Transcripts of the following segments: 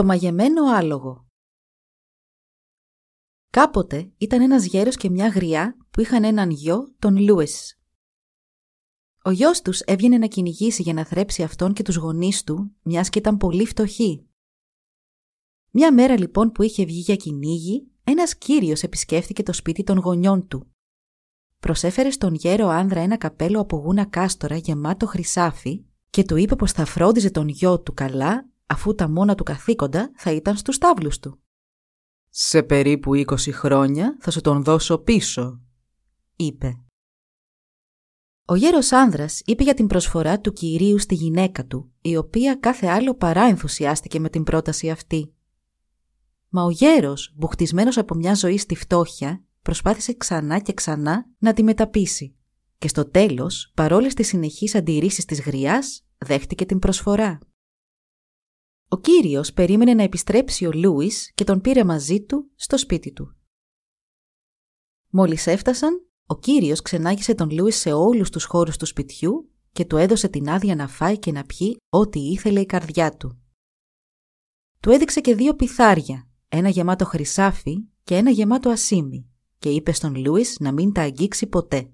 Το μαγεμένο άλογο Κάποτε ήταν ένας γέρος και μια γριά που είχαν έναν γιο, τον Λούις. Ο γιος τους έβγαινε να κυνηγήσει για να θρέψει αυτόν και τους γονείς του, μιας και ήταν πολύ φτωχοί. Μια μέρα λοιπόν που είχε βγει για κυνήγι, ένας κύριος επισκέφθηκε το σπίτι των γονιών του. Προσέφερε στον γέρο άνδρα ένα καπέλο από γούνα κάστορα γεμάτο χρυσάφι και του είπε πως θα φρόντιζε τον γιο του καλά αφού τα μόνα του καθήκοντα θα ήταν στους τάβλους του. «Σε περίπου 20 χρόνια θα σου τον δώσω πίσω», είπε. Ο γέρος άνδρας είπε για την προσφορά του κυρίου στη γυναίκα του, η οποία κάθε άλλο παρά ενθουσιάστηκε με την πρόταση αυτή. Μα ο γέρος, μπουχτισμένος από μια ζωή στη φτώχεια, προσπάθησε ξανά και ξανά να τη μεταπίσει. Και στο τέλος, παρόλες τις συνεχείς αντιρρήσεις της γριάς, δέχτηκε την προσφορά. Ο κύριος περίμενε να επιστρέψει ο Λούις και τον πήρε μαζί του στο σπίτι του. Μόλις έφτασαν, ο κύριος ξενάγησε τον Λούις σε όλους τους χώρους του σπιτιού και του έδωσε την άδεια να φάει και να πιει ό,τι ήθελε η καρδιά του. Του έδειξε και δύο πιθάρια, ένα γεμάτο χρυσάφι και ένα γεμάτο ασίμι και είπε στον Λούις να μην τα αγγίξει ποτέ.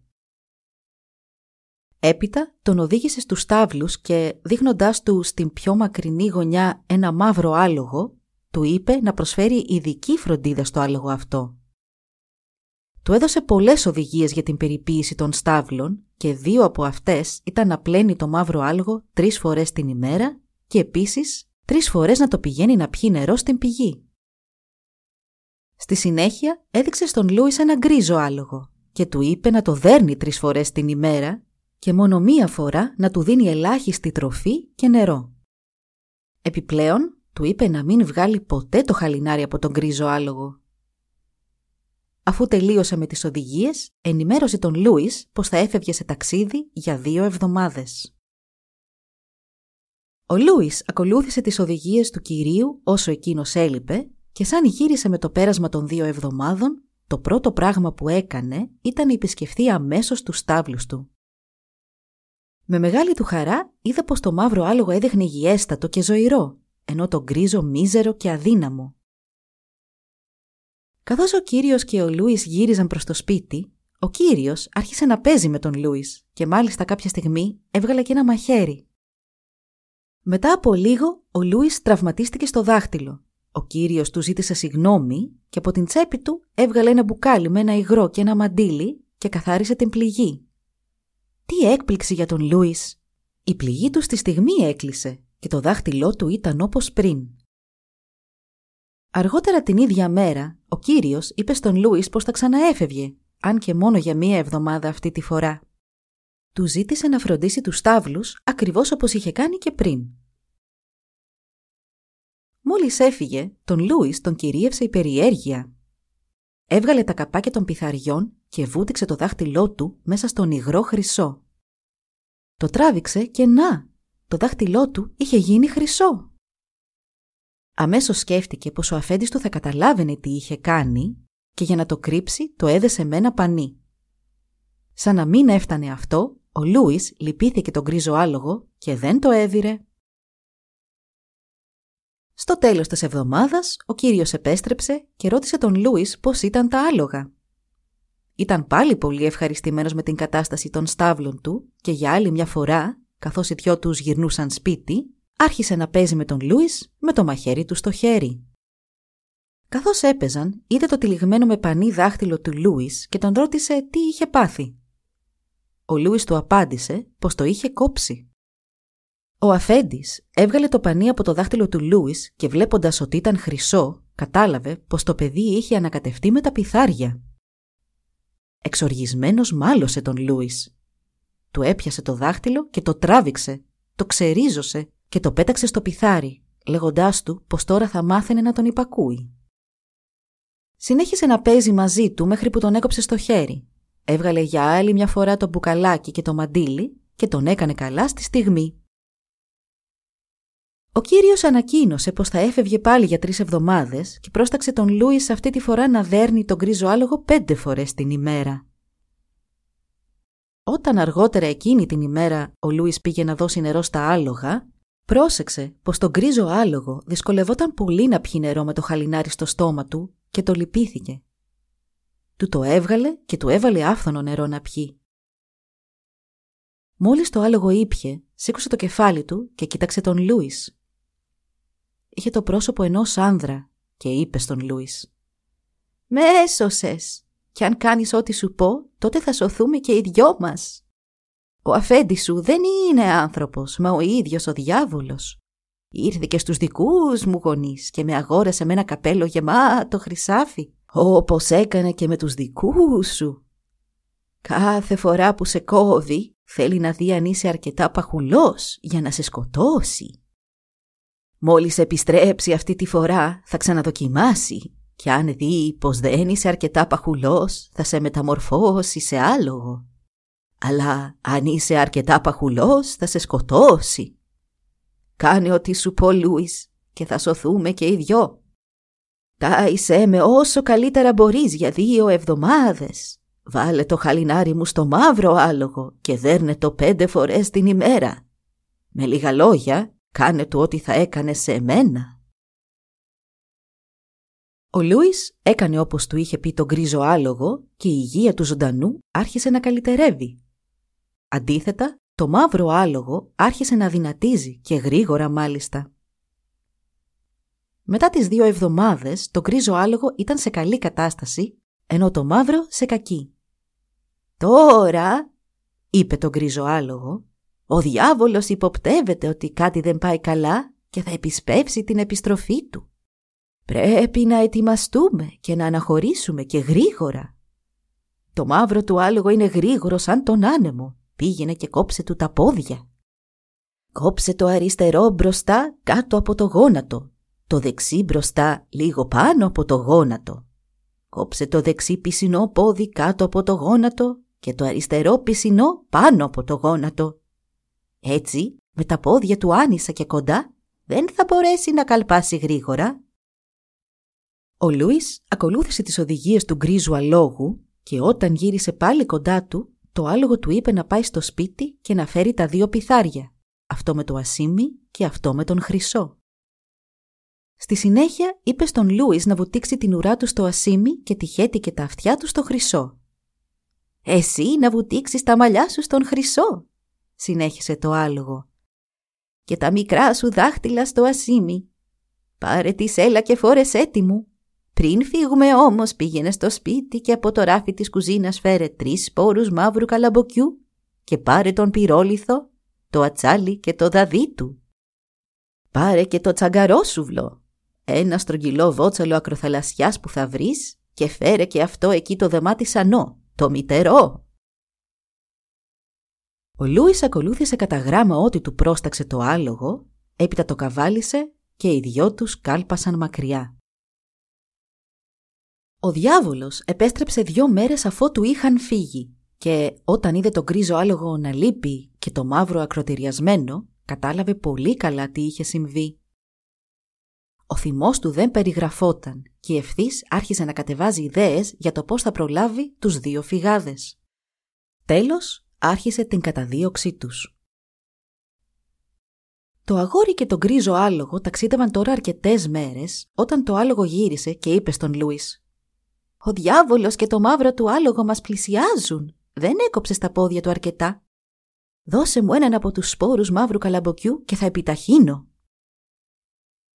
Έπειτα τον οδήγησε στους στάβλους και δείχνοντάς του στην πιο μακρινή γωνιά ένα μαύρο άλογο, του είπε να προσφέρει ειδική φροντίδα στο άλογο αυτό. Του έδωσε πολλές οδηγίες για την περιποίηση των στάβλων και δύο από αυτές ήταν να πλένει το μαύρο άλογο τρεις φορές την ημέρα και επίσης τρεις φορές να το πηγαίνει να πιει νερό στην πηγή. Στη συνέχεια έδειξε στον Λούις ένα γκρίζο άλογο και του είπε να το δέρνει τρεις φορές την ημέρα και μόνο μία φορά να του δίνει ελάχιστη τροφή και νερό. Επιπλέον, του είπε να μην βγάλει ποτέ το χαλινάρι από τον γκρίζο άλογο. Αφού τελείωσε με τις οδηγίες, ενημέρωσε τον Λούις πως θα έφευγε σε ταξίδι για δύο εβδομάδες. Ο Λούις ακολούθησε τις οδηγίες του κυρίου όσο εκείνος έλειπε και σαν γύρισε με το πέρασμα των δύο εβδομάδων, το πρώτο πράγμα που έκανε ήταν να επισκεφθεί αμέσως τους στάβλους του. Με μεγάλη του χαρά είδα πως το μαύρο άλογο έδειχνε υγιέστατο και ζωηρό, ενώ το γκρίζο μίζερο και αδύναμο. Καθώς ο κύριος και ο Λούις γύριζαν προς το σπίτι, ο κύριος άρχισε να παίζει με τον Λούις και μάλιστα κάποια στιγμή έβγαλε και ένα μαχαίρι. Μετά από λίγο, ο Λούις τραυματίστηκε στο δάχτυλο. Ο κύριος του ζήτησε συγνώμη και από την τσέπη του έβγαλε ένα μπουκάλι με ένα υγρό και ένα μαντίλι και καθάρισε την πληγή. Τι έκπληξη για τον Λούις! Η πληγή του στη στιγμή έκλεισε και το δάχτυλό του ήταν όπως πριν. Αργότερα την ίδια μέρα, ο κύριος είπε στον Λούις πως θα ξαναέφευγε, αν και μόνο για μία εβδομάδα αυτή τη φορά. Του ζήτησε να φροντίσει τους στάβλους ακριβώς όπως είχε κάνει και πριν. Μόλις έφυγε, τον Λούις τον κυρίευσε η περιέργεια. Έβγαλε τα καπάκια των πιθαριών και βούτυξε το δάχτυλό του μέσα στον υγρό χρυσό. Το τράβηξε και να, το δάχτυλό του είχε γίνει χρυσό. Αμέσως σκέφτηκε πως ο αφέντης του θα καταλάβαινε τι είχε κάνει και για να το κρύψει το έδεσε με ένα πανί. Σαν να μην έφτανε αυτό, ο Λούις λυπήθηκε τον γκρίζο άλογο και δεν το έδιρε. Στο τέλος της εβδομάδας, ο κύριος επέστρεψε και ρώτησε τον Λούις πώς ήταν τα άλογα. Ήταν πάλι πολύ ευχαριστημένος με την κατάσταση των στάβλων του και για άλλη μια φορά, καθώς οι δυο τους γυρνούσαν σπίτι, άρχισε να παίζει με τον Λούις με το μαχαίρι του στο χέρι. Καθώς έπαιζαν, είδε το τυλιγμένο με πανί δάχτυλο του Λούις και τον ρώτησε τι είχε πάθει. Ο Λούις του απάντησε πως το είχε κόψει. Ο αφέντης έβγαλε το πανί από το δάχτυλο του Λούις και βλέποντας ότι ήταν χρυσό, κατάλαβε πως το παιδί είχε ανακατευτεί με τα πιθάρια. Εξοργισμένος μάλωσε τον Λούις. Του έπιασε το δάχτυλο και το τράβηξε, το ξερίζωσε και το πέταξε στο πιθάρι, λέγοντάς του πως τώρα θα μάθαινε να τον υπακούει. Συνέχισε να παίζει μαζί του μέχρι που τον έκοψε στο χέρι. Έβγαλε για άλλη μια φορά το μπουκαλάκι και το μαντίλι και τον έκανε καλά στη στιγμή. Ο κύριος ανακοίνωσε πως θα έφευγε πάλι για τρεις εβδομάδες και πρόσταξε τον Λούις αυτή τη φορά να δέρνει τον γκρίζο άλογο πέντε φορές την ημέρα. Όταν αργότερα εκείνη την ημέρα ο Λούις πήγε να δώσει νερό στα άλογα, πρόσεξε πως το γκρίζο άλογο δυσκολευόταν πολύ να πιει νερό με το χαλινάρι στο στόμα του και το λυπήθηκε. Του το έβγαλε και του έβαλε άφθονο νερό να πιει. Μόλις το άλογο ήπιε, σήκωσε το κεφάλι του και κοίταξε τον Λούις. Είχε το πρόσωπο ενός άνδρα και είπε στον Λούις «Με έσωσες και αν κάνεις ό,τι σου πω, τότε θα σωθούμε και οι δυο μας». Ο αφέντης σου δεν είναι άνθρωπος, μα ο ίδιος ο διάβολος. Ήρθε και στους δικούς μου γονείς και με αγόρασε με ένα καπέλο γεμάτο χρυσάφι, όπως έκανε και με τους δικούς σου. Κάθε φορά που σε κόβει, θέλει να δει αν είσαι αρκετά παχουλός για να σε σκοτώσει. Μόλις επιστρέψει αυτή τη φορά θα ξαναδοκιμάσει και αν δει πως δεν είσαι αρκετά παχουλός θα σε μεταμορφώσει σε άλογο. Αλλά αν είσαι αρκετά παχουλός θα σε σκοτώσει. Κάνε ό,τι σου πω Λούις και θα σωθούμε και οι δυο. Τάισέ με όσο καλύτερα μπορείς για δύο εβδομάδες. Βάλε το χαλινάρι μου στο μαύρο άλογο και δέρνε το πέντε φορές την ημέρα. Με λίγα λόγια, κάνε του ό,τι θα έκανε σε εμένα. Ο Λούις έκανε όπως του είχε πει τον γκρίζο άλογο και η υγεία του ζωντανού άρχισε να καλυτερεύει. Αντίθετα, το μαύρο άλογο άρχισε να δυνατίζει και γρήγορα μάλιστα. Μετά τις δύο εβδομάδες το γκρίζο άλογο ήταν σε καλή κατάσταση, ενώ το μαύρο σε κακή. «Τώρα», είπε το γκρίζο άλογο, «ο διάβολος υποπτεύεται ότι κάτι δεν πάει καλά και θα επισπεύσει την επιστροφή του. Πρέπει να ετοιμαστούμε και να αναχωρήσουμε και γρήγορα. Το μαύρο του άλογο είναι γρήγορο σαν τον άνεμο πήγαινε και κόψε του τα πόδια. Κόψε το αριστερό μπροστά κάτω από το γόνατο, το δεξί μπροστά λίγο πάνω από το γόνατο. Κόψε το δεξί πισινό πόδι κάτω από το γόνατο και το αριστερό πισινό πάνω από το γόνατο. Έτσι, με τα πόδια του άνισα και κοντά, δεν θα μπορέσει να καλπάσει γρήγορα. Ο Λούις ακολούθησε τις οδηγίες του γκρίζου αλόγου και όταν γύρισε πάλι κοντά του, το άλογο του είπε να πάει στο σπίτι και να φέρει τα δύο πιθάρια, αυτό με το ασίμι και αυτό με τον χρυσό. Στη συνέχεια είπε στον Λούις να βουτήξει την ουρά του στο ασίμι και τη χέτη και τα αυτιά του στο χρυσό. «Εσύ να βουτήξεις τα μαλλιά σου στον χρυσό», συνέχισε το άλογο. «Και τα μικρά σου δάχτυλα στο ασίμι. Πάρε τη σέλα και φόρεσέ τη μου πριν φύγουμε όμως πήγαινε στο σπίτι και από το ράφι της κουζίνας φέρε τρεις σπόρους μαύρου καλαμποκιού και πάρε τον πυρόλιθο, το ατσάλι και το δαδί του. Πάρε και το τσαγκαρόσουβλο, ένα στρογγυλό βότσαλο ακροθαλασσιάς που θα βρεις και φέρε και αυτό εκεί το δεμάτι σανό, το μητερό. Ο Λούις ακολούθησε κατά γράμμα ό,τι του πρόσταξε το άλογο, έπειτα το καβάλισε και οι δυο τους κάλπασαν μακριά. Ο διάβολος επέστρεψε δυο μέρες αφότου είχαν φύγει και όταν είδε τον γκρίζο άλογο να λείπει και το μαύρο ακροτηριασμένο, κατάλαβε πολύ καλά τι είχε συμβεί. Ο θυμός του δεν περιγραφόταν και ευθύς άρχισε να κατεβάζει ιδέες για το πώς θα προλάβει τους δύο φυγάδες. Τέλος, άρχισε την καταδίωξή τους. Το αγόρι και το γκρίζο άλογο ταξίδευαν τώρα αρκετές μέρες όταν το άλογο γύρισε και είπε στον Λούις ο διάβολος και το μαύρο του άλογο μας πλησιάζουν. Δεν έκοψε τα πόδια του αρκετά. Δώσε μου έναν από τους σπόρους μαύρου καλαμποκιού και θα επιταχύνω.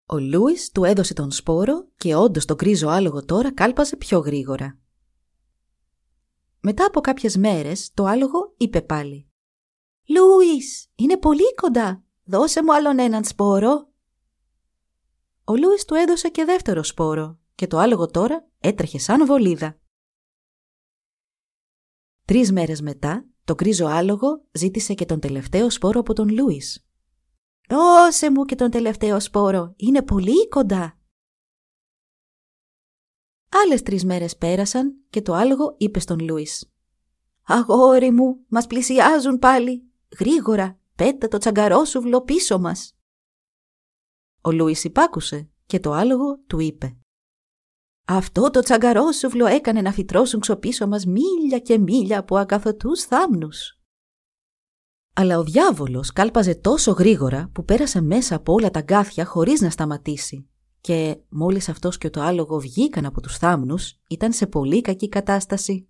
Ο Λούις του έδωσε τον σπόρο και όντως το κρίζο άλογο τώρα κάλπαζε πιο γρήγορα. Μετά από κάποιες μέρες το άλογο είπε πάλι «Λούις, είναι πολύ κοντά. Δώσε μου άλλον έναν σπόρο». Ο Λούις του έδωσε και δεύτερο σπόρο και το άλογο τώρα έτρεχε σαν βολίδα. Τρεις μέρες μετά, το κρίζο άλογο ζήτησε και τον τελευταίο σπόρο από τον Λούις. Δώσε μου και τον τελευταίο σπόρο, είναι πολύ κοντά. Άλλες τρεις μέρες πέρασαν και το άλογο είπε στον Λούις. «Αγόρι μου, μας πλησιάζουν πάλι. Γρήγορα, πέτα το τσαγκαρόσουβλο πίσω μας». Ο Λούις υπάκουσε και το άλογο του είπε. «Αυτό το τσαγκαρόσουβλο έκανε να φυτρώσουν ξοπίσω μας μίλια και μίλια από ακαθωτούς θάμνους». Αλλά ο διάβολος κάλπαζε τόσο γρήγορα που πέρασε μέσα από όλα τα γκάθια χωρίς να σταματήσει και μόλις αυτός και το άλογο βγήκαν από τους θάμνους ήταν σε πολύ κακή κατάσταση.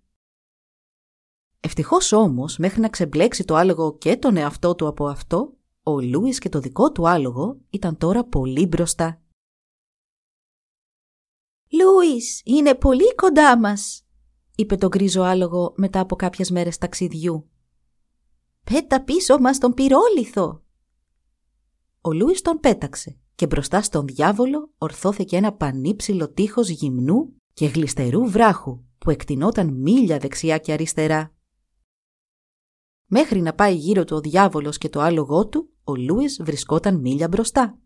Ευτυχώς όμως μέχρι να ξεμπλέξει το άλογο και τον εαυτό του από αυτό, ο Λούις και το δικό του άλογο ήταν τώρα πολύ μπροστά. «Λούις, είναι πολύ κοντά μας», είπε το γκρίζο άλογο μετά από κάποιες μέρες ταξιδιού. «Πέτα πίσω μας τον πυρόλιθο». Ο Λούις τον πέταξε και μπροστά στον διάβολο ορθώθηκε ένα πανύψηλο τείχος γυμνού και γλιστερού βράχου που εκτινόταν μίλια δεξιά και αριστερά. Μέχρι να πάει γύρω του ο διάβολος και το άλογό του, ο Λούις βρισκόταν μίλια μπροστά.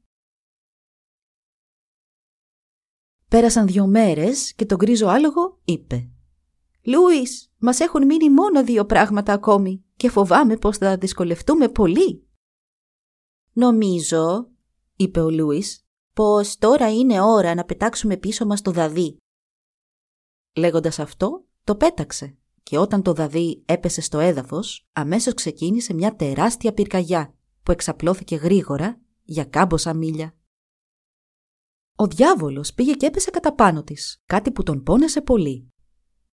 Πέρασαν δύο μέρες και το γκρίζο άλογο είπε «Λούις, μας έχουν μείνει μόνο δύο πράγματα ακόμη και φοβάμαι πως θα δυσκολευτούμε πολύ». «Νομίζω», είπε ο Λούις, πως τώρα είναι ώρα να πετάξουμε πίσω μας το δαδί. Λέγοντας αυτό, το πέταξε και όταν το δαδί έπεσε στο έδαφος, αμέσως ξεκίνησε μια τεράστια πυρκαγιά που εξαπλώθηκε γρήγορα για κάμποσα μίλια. Ο διάβολος πήγε και έπεσε κατά πάνω της, κάτι που τον πόνεσε πολύ.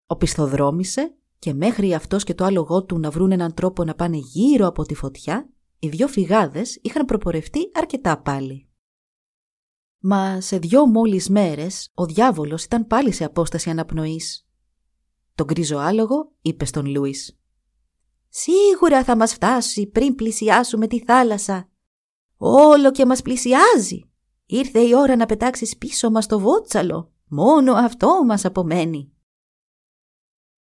Ο πιστοδρόμησε και μέχρι αυτός και το άλογό του να βρουν έναν τρόπο να πάνε γύρω από τη φωτιά, οι δυο φυγάδες είχαν προπορευτεί αρκετά πάλι. Μα σε δυο μόλις μέρες ο διάβολος ήταν πάλι σε απόσταση αναπνοής. Το γκρίζο άλογο είπε στον Λούις. «Σίγουρα θα μας φτάσει πριν πλησιάσουμε τη θάλασσα. Όλο και μας πλησιάζει. Ήρθε η ώρα να πετάξεις πίσω μας το βότσαλο. Μόνο αυτό μας απομένει».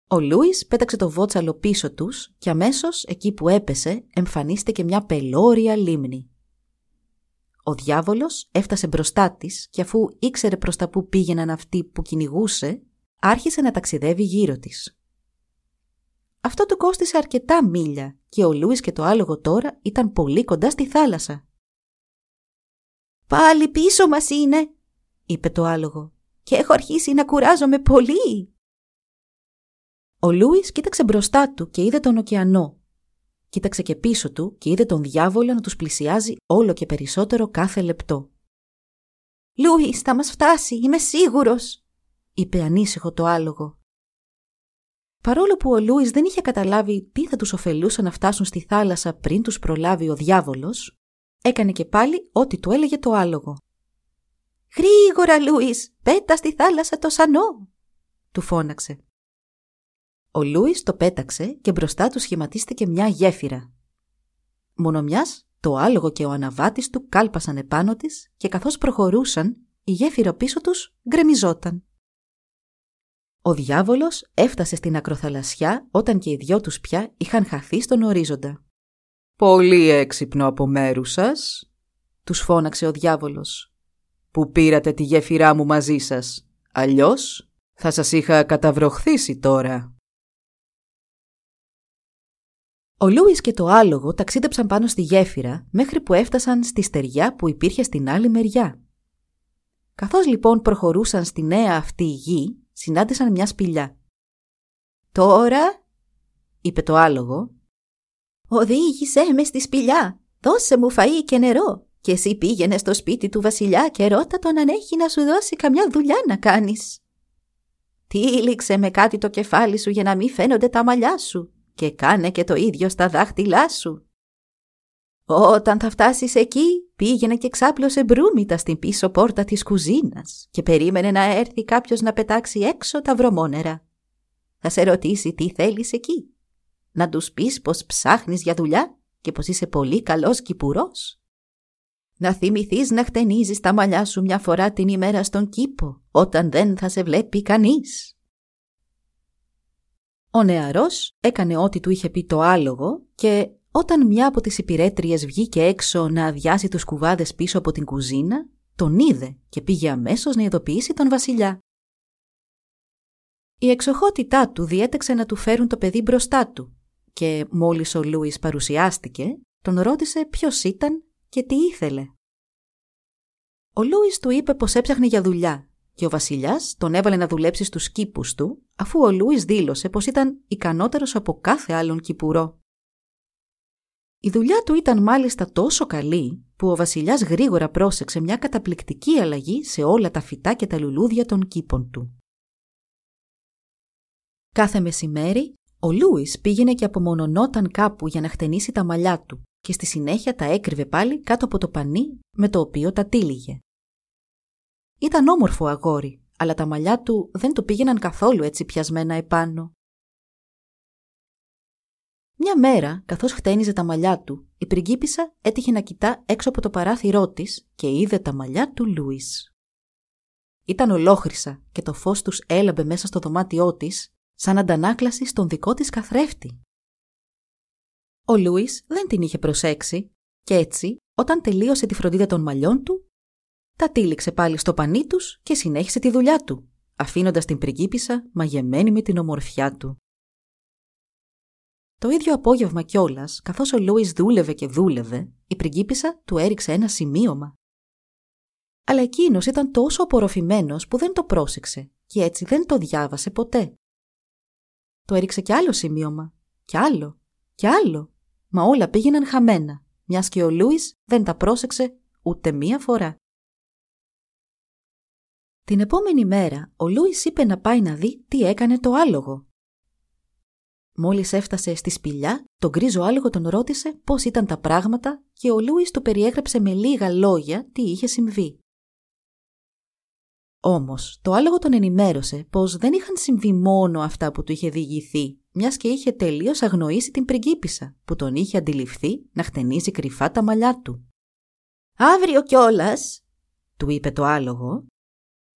Ο Λούις πέταξε το βότσαλο πίσω τους και αμέσως εκεί που έπεσε εμφανίστηκε μια πελώρια λίμνη. Ο διάβολος έφτασε μπροστά της και αφού ήξερε προς τα που πήγαιναν αυτοί που κυνηγούσε, άρχισε να ταξιδεύει γύρω της. Αυτό του κόστισε αρκετά μίλια και ο Λούις και το άλογο τώρα ήταν πολύ κοντά στη θάλασσα. «Πάλι πίσω μας είναι», είπε το άλογο, «και έχω αρχίσει να κουράζομαι πολύ». Ο Λούις κοίταξε μπροστά του και είδε τον ωκεανό. Κοίταξε και πίσω του και είδε τον διάβολο να τους πλησιάζει όλο και περισσότερο κάθε λεπτό. «Λούις, θα μας φτάσει, είμαι σίγουρος», είπε ανήσυχο το άλογο. Παρόλο που ο Λούις δεν είχε καταλάβει τι θα τους ωφελούσε να φτάσουν στη θάλασσα πριν τους προλάβει ο διάβολος, έκανε και πάλι ό,τι του έλεγε το άλογο. «Γρήγορα, Λούις, πέτα στη θάλασσα το σανό», του φώναξε. Ο Λούις το πέταξε και μπροστά του σχηματίστηκε μια γέφυρα. Μόνο μιας, το άλογο και ο αναβάτης του κάλπασαν επάνω της και καθώς προχωρούσαν, η γέφυρα πίσω τους γκρεμιζόταν. Ο διάβολος έφτασε στην ακροθαλασσιά όταν και οι δυο τους πια είχαν χαθεί στον ορίζοντα. «Πολύ έξυπνο από μέρους σας», τους φώναξε ο διάβολος. «Που πήρατε τη γέφυρά μου μαζί σας. Αλλιώς θα σας είχα καταβροχθήσει τώρα». Ο Λούις και το άλογο ταξίδεψαν πάνω στη γέφυρα μέχρι που έφτασαν στη στεριά που υπήρχε στην άλλη μεριά. Καθώς λοιπόν προχωρούσαν στη νέα αυτή γη, συνάντησαν μια σπηλιά. «Τώρα», είπε το άλογο, «οδήγησέ με στη σπηλιά, δώσε μου φαΐ και νερό και εσύ πήγαινε στο σπίτι του βασιλιά και ρώτα τον αν έχει να σου δώσει καμιά δουλειά να κάνεις. Τύλιξε με κάτι το κεφάλι σου για να μην φαίνονται τα μαλλιά σου και κάνε και το ίδιο στα δάχτυλά σου. Όταν θα φτάσεις εκεί, πήγαινε και ξάπλωσε μπρούμητα στην πίσω πόρτα της κουζίνας και περίμενε να έρθει κάποιος να πετάξει έξω τα βρωμόνερα. Θα σε ρωτήσει τι θέλεις εκεί. Να τους πεις πως ψάχνεις για δουλειά και πως είσαι πολύ καλός κυπουρός. Να θυμηθείς να χτενίζεις τα μαλλιά σου μια φορά την ημέρα στον κήπο, όταν δεν θα σε βλέπει κανείς. Ο νεαρός έκανε ό,τι του είχε πει το άλογο και Όταν μια από τις υπηρέτριες βγήκε έξω να αδειάσει τους κουβάδες πίσω από την κουζίνα, τον είδε και πήγε αμέσως να ειδοποιήσει τον βασιλιά. Η εξοχότητά του διέταξε να του φέρουν το παιδί μπροστά του και μόλις ο Λούις παρουσιάστηκε, τον ρώτησε ποιος ήταν και τι ήθελε. Ο Λούις του είπε πως έψαχνε για δουλειά και ο βασιλιάς τον έβαλε να δουλέψει στους κήπους του αφού ο Λούις δήλωσε πως ήταν ικανότερος από κάθε άλλον κυπουρό. Η δουλειά του ήταν μάλιστα τόσο καλή που ο βασιλιάς γρήγορα πρόσεξε μια καταπληκτική αλλαγή σε όλα τα φυτά και τα λουλούδια των κήπων του. Κάθε μεσημέρι, ο Λούις πήγαινε και απομονωνόταν κάπου για να χτενίσει τα μαλλιά του και στη συνέχεια τα έκρυβε πάλι κάτω από το πανί με το οποίο τα τύλιγε. Ήταν όμορφο αγόρι, αλλά τα μαλλιά του δεν του πήγαιναν καθόλου έτσι πιασμένα επάνω. Μια μέρα, καθώς χτένιζε τα μαλλιά του, η πριγκίπισσα έτυχε να κοιτά έξω από το παράθυρό της και είδε τα μαλλιά του Λούις. Ήταν ολόχρυσα και το φως τους έλαμπε μέσα στο δωμάτιό της σαν αντανάκλαση στον δικό της καθρέφτη. Ο Λούις δεν την είχε προσέξει και έτσι, όταν τελείωσε τη φροντίδα των μαλλιών του, τα τύλιξε πάλι στο πανί τους και συνέχισε τη δουλειά του, αφήνοντας την πριγκίπισσα μαγεμένη με την ομορφιά του. Το ίδιο απόγευμα κιόλας, καθώς ο Λούις δούλευε και δούλευε, η πριγκίπισσα του έριξε ένα σημείωμα. Αλλά εκείνος ήταν τόσο απορροφημένος που δεν το πρόσεξε και έτσι δεν το διάβασε ποτέ. Το έριξε κι άλλο σημείωμα, κι άλλο, κι άλλο, μα όλα πήγαιναν χαμένα, μιας και ο Λούις δεν τα πρόσεξε ούτε μία φορά. Την επόμενη μέρα, ο Λούις είπε να πάει να δει τι έκανε το άλογο Μόλις έφτασε στη σπηλιά, τον γκρίζο άλογο τον ρώτησε πώς ήταν τα πράγματα και ο Λούις του περιέγραψε με λίγα λόγια τι είχε συμβεί. Όμως, το άλογο τον ενημέρωσε πως δεν είχαν συμβεί μόνο αυτά που του είχε διηγηθεί, μιας και είχε τελείως αγνοήσει την πριγκίπισσα, που τον είχε αντιληφθεί να χτενίζει κρυφά τα μαλλιά του. «Αύριο κιόλας, του είπε το άλογο,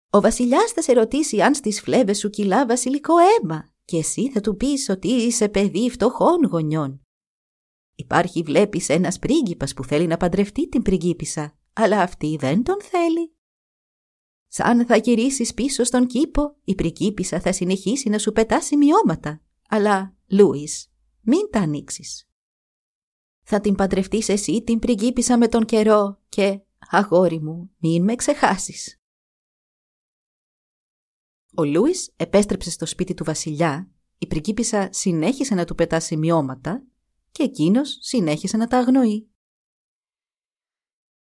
«ο βασιλιάς θα σε ρωτήσει αν στις φλέβες σου κυλά βασιλικό αίμα και εσύ θα του πεις ότι είσαι παιδί φτωχών γονιών. Υπάρχει βλέπεις ένας πρίγκιπας που θέλει να παντρευτεί την πριγκίπισσα, αλλά αυτή δεν τον θέλει. Σαν θα γυρίσεις πίσω στον κήπο, η πριγκίπισσα θα συνεχίσει να σου πετά σημειώματα. Αλλά, Λούις, μην τα ανοίξεις. Θα την παντρευτείς εσύ την πριγκίπισσα με τον καιρό και, αγόρι μου, μην με ξεχάσεις. Ο Λούις επέστρεψε στο σπίτι του βασιλιά, η πριγκίπισσα συνέχισε να του πετά σημειώματα και εκείνος συνέχισε να τα αγνοεί.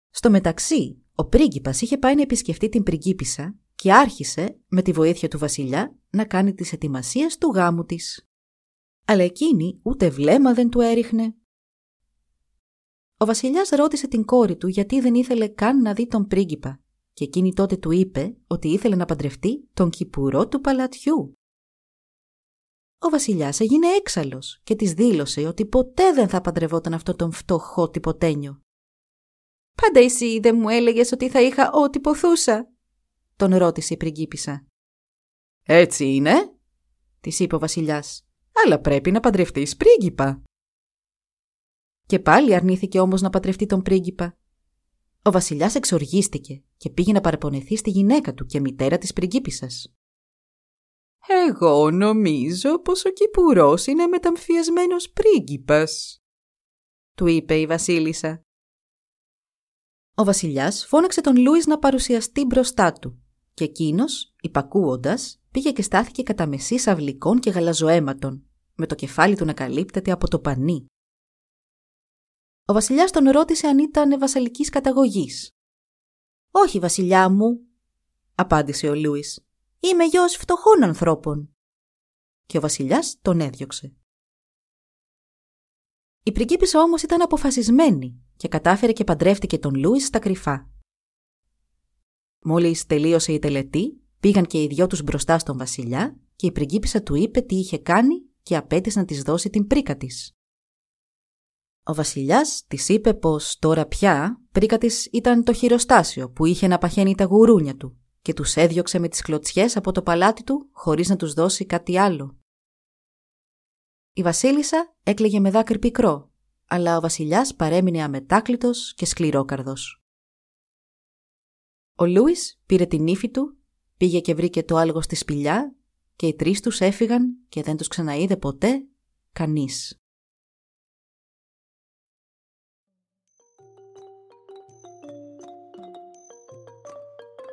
Στο μεταξύ, ο πρίγκιπας είχε πάει να επισκεφτεί την πριγκίπισσα και άρχισε, με τη βοήθεια του βασιλιά, να κάνει τις ετοιμασίες του γάμου της. Αλλά εκείνη ούτε βλέμμα δεν του έριχνε. Ο βασιλιάς ρώτησε την κόρη του γιατί δεν ήθελε καν να δει τον πρίγκιπα και εκείνη τότε του είπε ότι ήθελε να παντρευτεί τον κυπουρό του παλατιού. Ο βασιλιάς έγινε έξαλλος και της δήλωσε ότι ποτέ δεν θα παντρευόταν αυτό τον φτωχό τυποτένιο. «Πάντα εσύ δεν μου έλεγες ότι θα είχα ό,τι ποθούσα», τον ρώτησε η πριγκίπισσα. «Έτσι είναι», της είπε ο βασιλιάς, «αλλά πρέπει να παντρευτείς πρίγκιπα». Και πάλι αρνήθηκε όμως να παντρευτεί τον πρίγκιπα ο βασιλιάς εξοργίστηκε και πήγε να παραπονεθεί στη γυναίκα του και μητέρα της πριγκίπισσας. «Εγώ νομίζω πως ο Κυπουρός είναι μεταμφιεσμένος πρίγκιπας», του είπε η βασίλισσα. Ο βασιλιάς φώναξε τον Λούις να παρουσιαστεί μπροστά του και εκείνος, υπακούοντας, πήγε και στάθηκε κατά μεσής αυλικών και γαλαζοαίματων, με το κεφάλι του να καλύπτεται από το πανί. Ο βασιλιάς τον ρώτησε αν ήταν βασαλικής καταγωγής. «Όχι, βασιλιά μου», απάντησε ο Λούις. «Είμαι γιος φτωχών ανθρώπων». Και ο βασιλιάς τον έδιωξε. Η πριγκίπισσα όμως ήταν αποφασισμένη και κατάφερε και παντρεύτηκε τον Λούις στα κρυφά. Μόλις τελείωσε η τελετή, πήγαν και οι δυο τους μπροστά στον βασιλιά και η πριγκίπισσα του είπε τι είχε κάνει και απέτησε να της δώσει την πρίκα της. Ο βασιλιάς της είπε πως τώρα πια πρίκα τη ήταν το χειροστάσιο που είχε να παχαίνει τα γουρούνια του και τους έδιωξε με τις κλωτσιές από το παλάτι του χωρίς να τους δώσει κάτι άλλο. Η βασίλισσα έκλαιγε με δάκρυ πικρό αλλά ο βασιλιάς παρέμεινε αμετάκλητος και σκληρόκαρδος. Ο Λούις πήρε την ύφη του, πήγε και βρήκε το άλογο στη σπηλιά και οι τρεις τους έφυγαν και δεν τους ξαναείδε ποτέ κανείς.